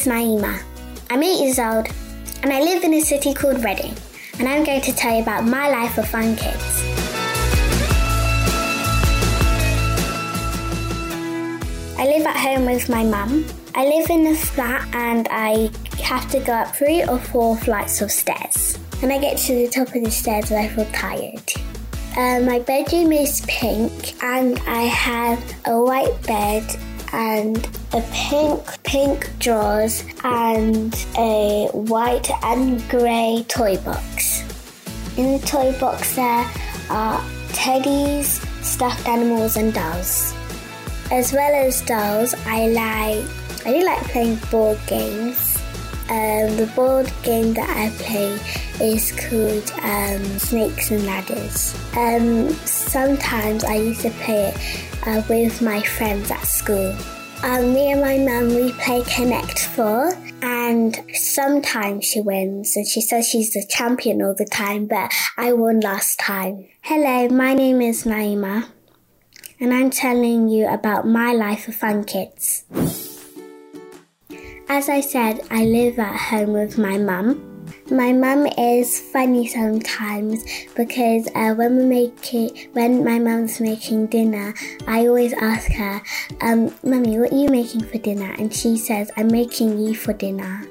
is Nyemah. I'm 8 years old and I live in a city called Reading. And I'm going to tell you about my life of Fun Kids. I live at home with my mum. I live in a flat and I have to go up three or four flights of stairs. When I get to the top of the stairs, I feel tired. Uh, my bedroom is pink and I have a white bed and a pink pink drawers and a white and grey toy box. In the toy box there are teddies, stuffed animals and dolls. As well as dolls, I like I do like playing board games. Um, the board game that I play is called um, Snakes and Ladders. Um, sometimes I used to play it uh, with my friends at school. Um, me and my mum, we play Connect 4, and sometimes she wins, and she says she's the champion all the time, but I won last time. Hello, my name is Nyemah and I'm telling you about my life of Fun Kids. As I said, I live at home with my mum. My mum is funny sometimes because uh, when we make it, when my mum's making dinner, I always ask her, um, "Mummy, what are you making for dinner?" And she says, "I'm making you for dinner."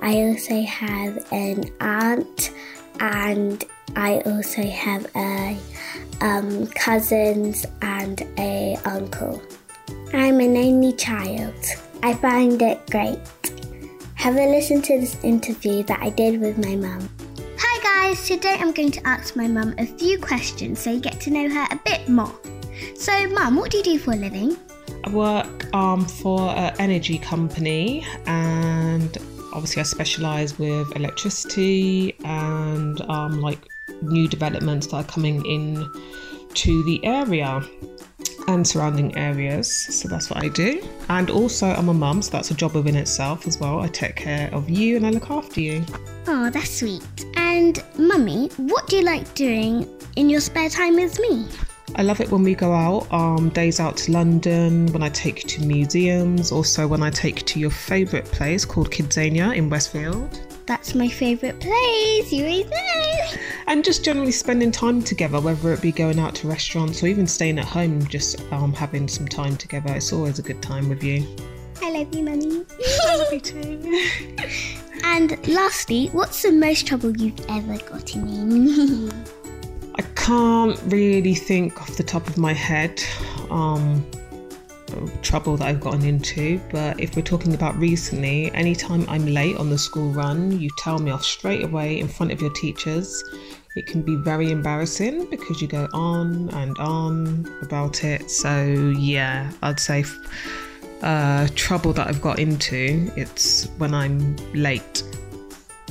I also have an aunt, and I also have a um, cousins and a uncle. I'm an only child. I find it great. Have a listen to this interview that I did with my mum. Hi guys, today I'm going to ask my mum a few questions so you get to know her a bit more. So, mum, what do you do for a living? I work um, for an energy company and obviously I specialise with electricity and um, like new developments that are coming in to the area and surrounding areas. So that's what I do. And also, I'm a mum, so that's a job within itself as well. I take care of you and I look after you. Oh, that's sweet. And, mummy, what do you like doing in your spare time with me? I love it when we go out, um, days out to London, when I take you to museums, also when I take you to your favourite place called Kidzania in Westfield. That's my favourite place, you always know. And just generally spending time together, whether it be going out to restaurants or even staying at home, just um, having some time together. It's always a good time with you. I love you, mummy. I love you too. and lastly, what's the most trouble you've ever gotten in? I can't really think off the top of my head. Um, trouble that I've gotten into, but if we're talking about recently, anytime I'm late on the school run, you tell me off straight away in front of your teachers. It can be very embarrassing because you go on and on about it. So, yeah, I'd say uh, trouble that I've got into, it's when I'm late.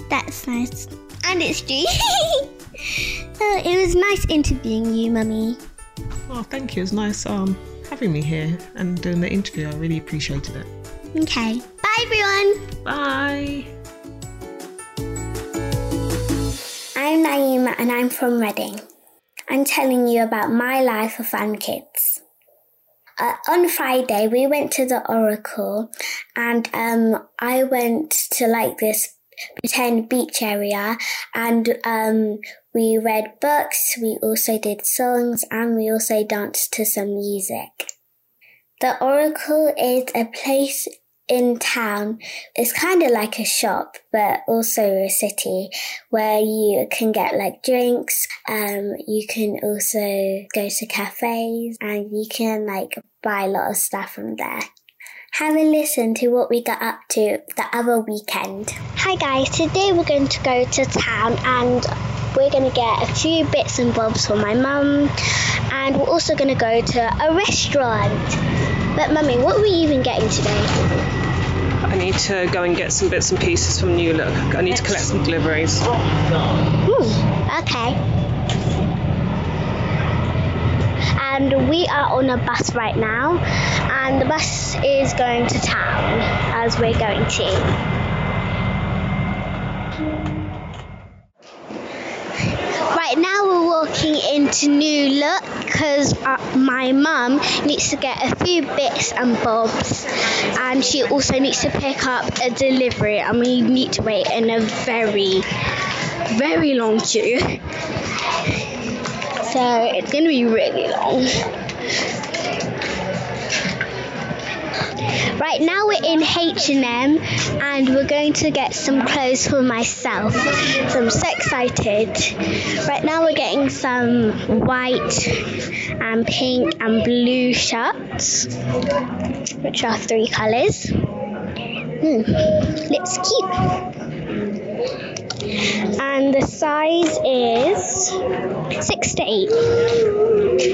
That's nice. And it's G. uh, it was nice interviewing you, Mummy. Oh, thank you. It was nice um, having me here and doing the interview. I really appreciated it. Okay. Bye, everyone. Bye. I'm Nyemah and I'm from Reading. I'm telling you about my life of Fun Kids. Uh, on Friday, we went to the Oracle and um, I went to like this pretend beach area and um, we read books, we also did songs, and we also danced to some music. The Oracle is a place in town. It's kind of like a shop, but also a city where you can get like drinks. Um, you can also go to cafes and you can like buy a lot of stuff from there have a listen to what we got up to the other weekend. Hi guys, today we're going to go to town and we're going to get a few bits and bobs for my mum and we're also going to go to a restaurant. But mummy, what are we even getting today? I need to go and get some bits and pieces from New Look. I need to collect some deliveries. Hmm, okay and we are on a bus right now and the bus is going to town as we're going to walking into New Look because uh, my mum needs to get a few bits and bobs and she also needs to pick up a delivery and we need to wait in a very, very long queue. So it's going to be really long. Right now we're in H&M and we're going to get some clothes for myself. So I'm so excited. Right now we're getting some white and pink and blue shirts, which are three colours. Hmm, looks cute and the size is six to eight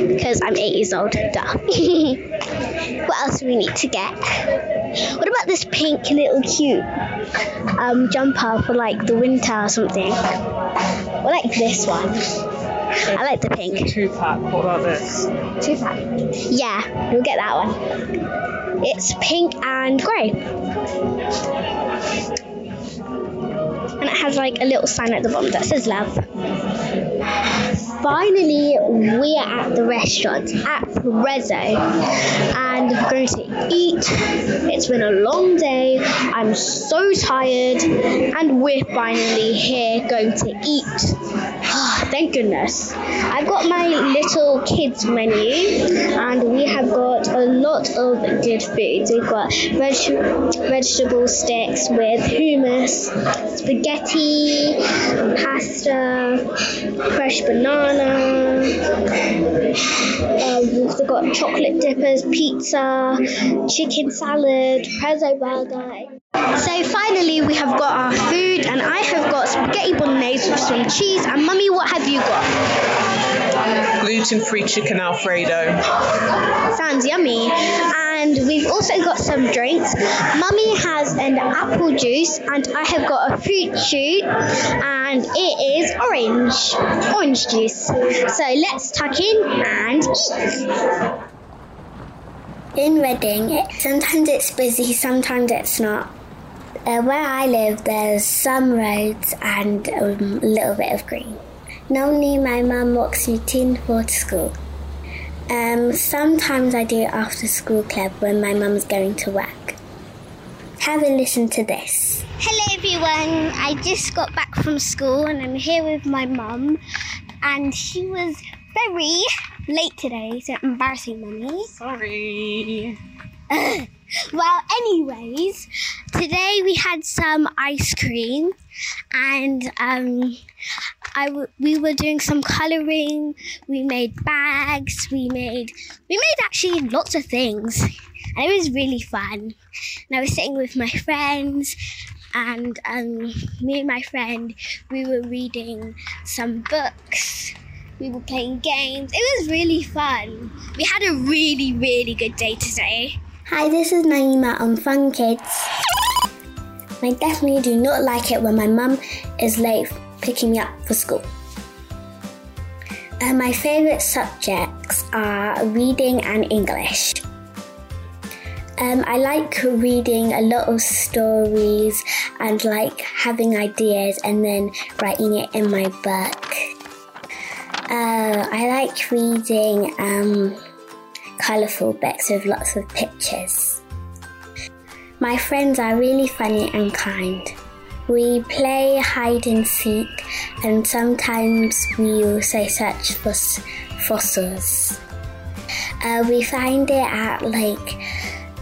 because I'm eight years old. Duh. what else do we need to get? What about this pink little cute um, jumper for like the winter or something? I like this one. I like the pink. Two pack. What about this? Two pack. Yeah, we'll get that one. It's pink and grey and it has like a little sign at the bottom that says love. Finally, we are at the restaurant at Prezzo and we're going to eat. It's been a long day. I'm so tired, and we're finally here going to eat. Thank goodness. I've got my little kids menu, and we have got a lot of good food. We've got veg- vegetable sticks with hummus, spaghetti, pasta, fresh banana. Uh, we've also got chocolate dippers, pizza, chicken salad, prezzo burger. So finally we have got our food and I have got spaghetti bolognese with some cheese and mummy what have you got? Gluten-free chicken alfredo. Sounds yummy. And we've also got some drinks. Mummy has an apple juice and I have got a fruit shoot and it is orange. Orange juice. So let's tuck in and eat. In Reading, sometimes it's busy, sometimes it's not. Uh, where I live, there's some roads and um, a little bit of green. Normally, my mum walks me to and to school. Um, sometimes I do after school club when my mum's going to work. Have a listen to this. Hello, everyone. I just got back from school and I'm here with my mum, and she was very late today, so embarrassing, mummy. Sorry. well, anyways, today we had some ice cream, and um, I w- we were doing some coloring. We made bags. We made we made actually lots of things, and it was really fun. And I was sitting with my friends. And um, me and my friend, we were reading some books we were playing games. It was really fun. We had a really, really good day today. Hi, this is Nyemah on Fun Kids. I definitely do not like it when my mum is late picking me up for school. Uh, my favourite subjects are reading and English. Um, I like reading a lot of stories and like having ideas and then writing it in my book. Uh, I like reading um, colourful books with lots of pictures. My friends are really funny and kind. We play hide and seek, and sometimes we also search for fossils. Uh, we find it at like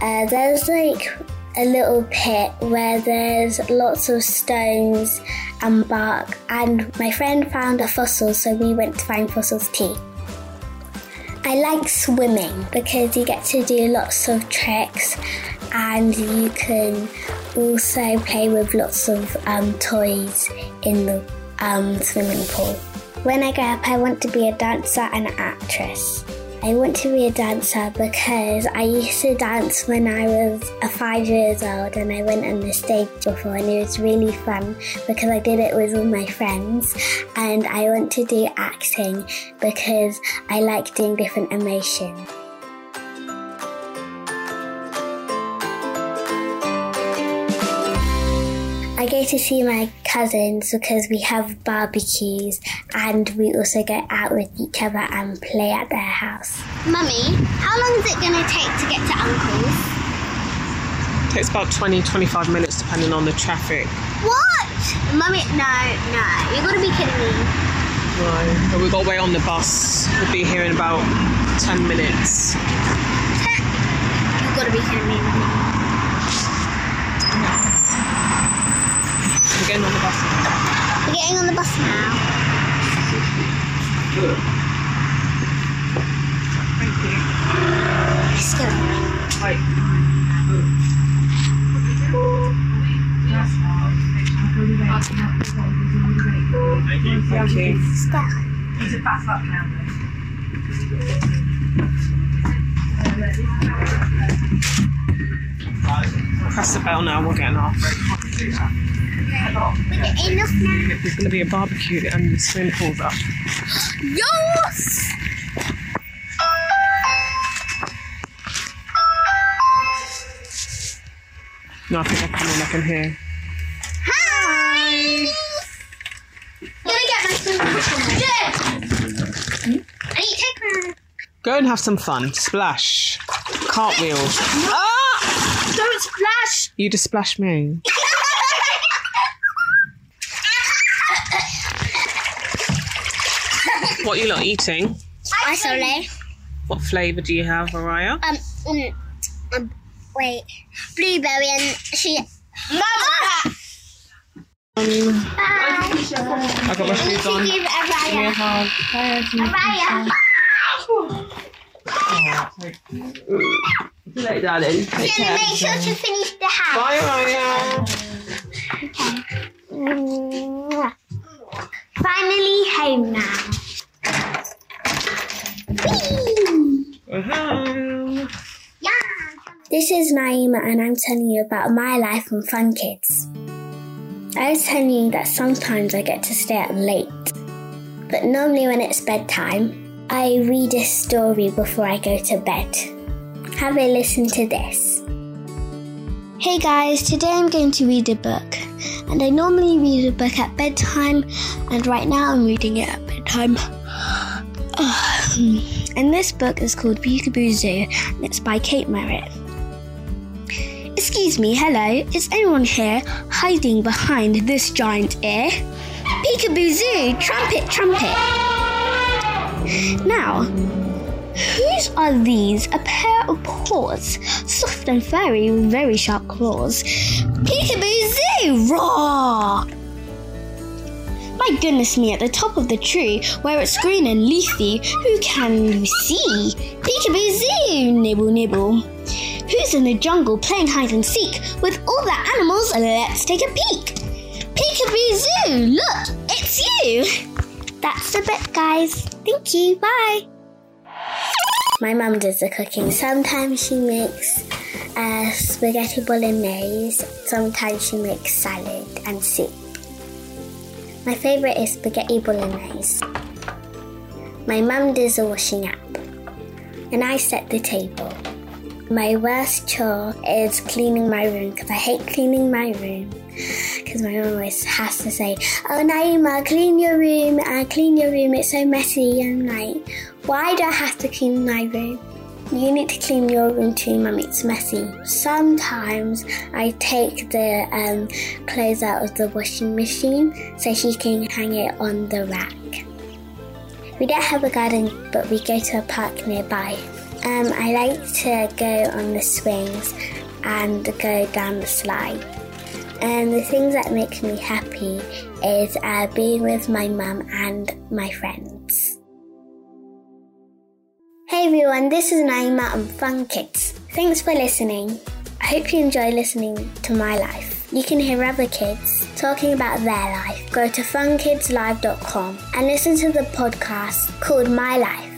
uh, there's like a little pit where there's lots of stones and bark, and my friend found a fossil, so we went to find fossils too. I like swimming because you get to do lots of tricks and you can also play with lots of um, toys in the um, swimming pool. When I grow up, I want to be a dancer and an actress. I want to be a dancer because I used to dance when I was uh, five years old and I went on the stage before and it was really fun because I did it with all my friends and I want to do acting because I like doing different emotions. I go to see my cousins because we have barbecues and we also go out with each other and play at their house. Mummy, how long is it going to take to get to Uncle's? takes about 20 25 minutes depending on the traffic. What? Mummy, no, no. You've got to be kidding me. No, But we've got to wait on the bus. We'll be here in about 10 minutes. You've got to be kidding me. We're getting on the bus now. We're getting on the bus now. Let's go. Right. Thank you. Thank you. Stop. Press the bell now, we're getting off. We're getting off now. There's going to be a barbecue and the swimming pool's up. Yes! No, I think they're coming, I can hear. Hi! Gonna get my phone. I need take. Go and have some fun. Splash. Cartwheel. Ah! Don't splash! You just splash me. What are you lot eating? I sorry. What flavour do you have, Mariah? Um, um, um, wait. Blueberry and she. Mama! Um, Bye. I got my shoes on. Give Give me a Araya. hug. Araya. See you later, darling. Take Can care. make sure to finish the house. Bye, Mariah. Finally home now. We're home. Yeah. This Nyemah and I'm telling you about my life on Fun Kids. I was telling you that sometimes I get to stay up late, but normally when it's bedtime, I read a story before I go to bed. Have a listen to this. Hey guys, today I'm going to read a book, and I normally read a book at bedtime, and right now I'm reading it at bedtime. and this book is called Peekaboo Zoo, and it's by Kate Merritt. Excuse me, hello, is anyone here hiding behind this giant ear? Peekaboo Zoo, trumpet, trumpet. Now, whose are these? A pair of paws, soft and furry with very sharp claws. Peekaboo Zoo, roar! My goodness me, at the top of the tree, where it's green and leafy, who can you see? Peekaboo Zoo, nibble nibble. Who's in the jungle playing hide and seek with all the animals? Let's take a peek. Peekaboo Zoo, look, it's you. That's the bit, guys. Thank you. Bye. My mum does the cooking. Sometimes she makes uh, spaghetti bolognese. Sometimes she makes salad and soup. My favourite is spaghetti bolognese. My mum does the washing up, and I set the table. My worst chore is cleaning my room because I hate cleaning my room. Because my mum always has to say, Oh, Nyemah, clean your room, uh, clean your room, it's so messy. And I'm like, Why do I have to clean my room? You need to clean your room too, Mum, it's messy. Sometimes I take the um, clothes out of the washing machine so she can hang it on the rack. We don't have a garden, but we go to a park nearby. Um, I like to go on the swings and go down the slide. And the things that make me happy is uh, being with my mum and my friends. Hey everyone, this is Nyemah on Fun Kids. Thanks for listening. I hope you enjoy listening to my life. You can hear other kids talking about their life. Go to funkidslive.com and listen to the podcast called My Life.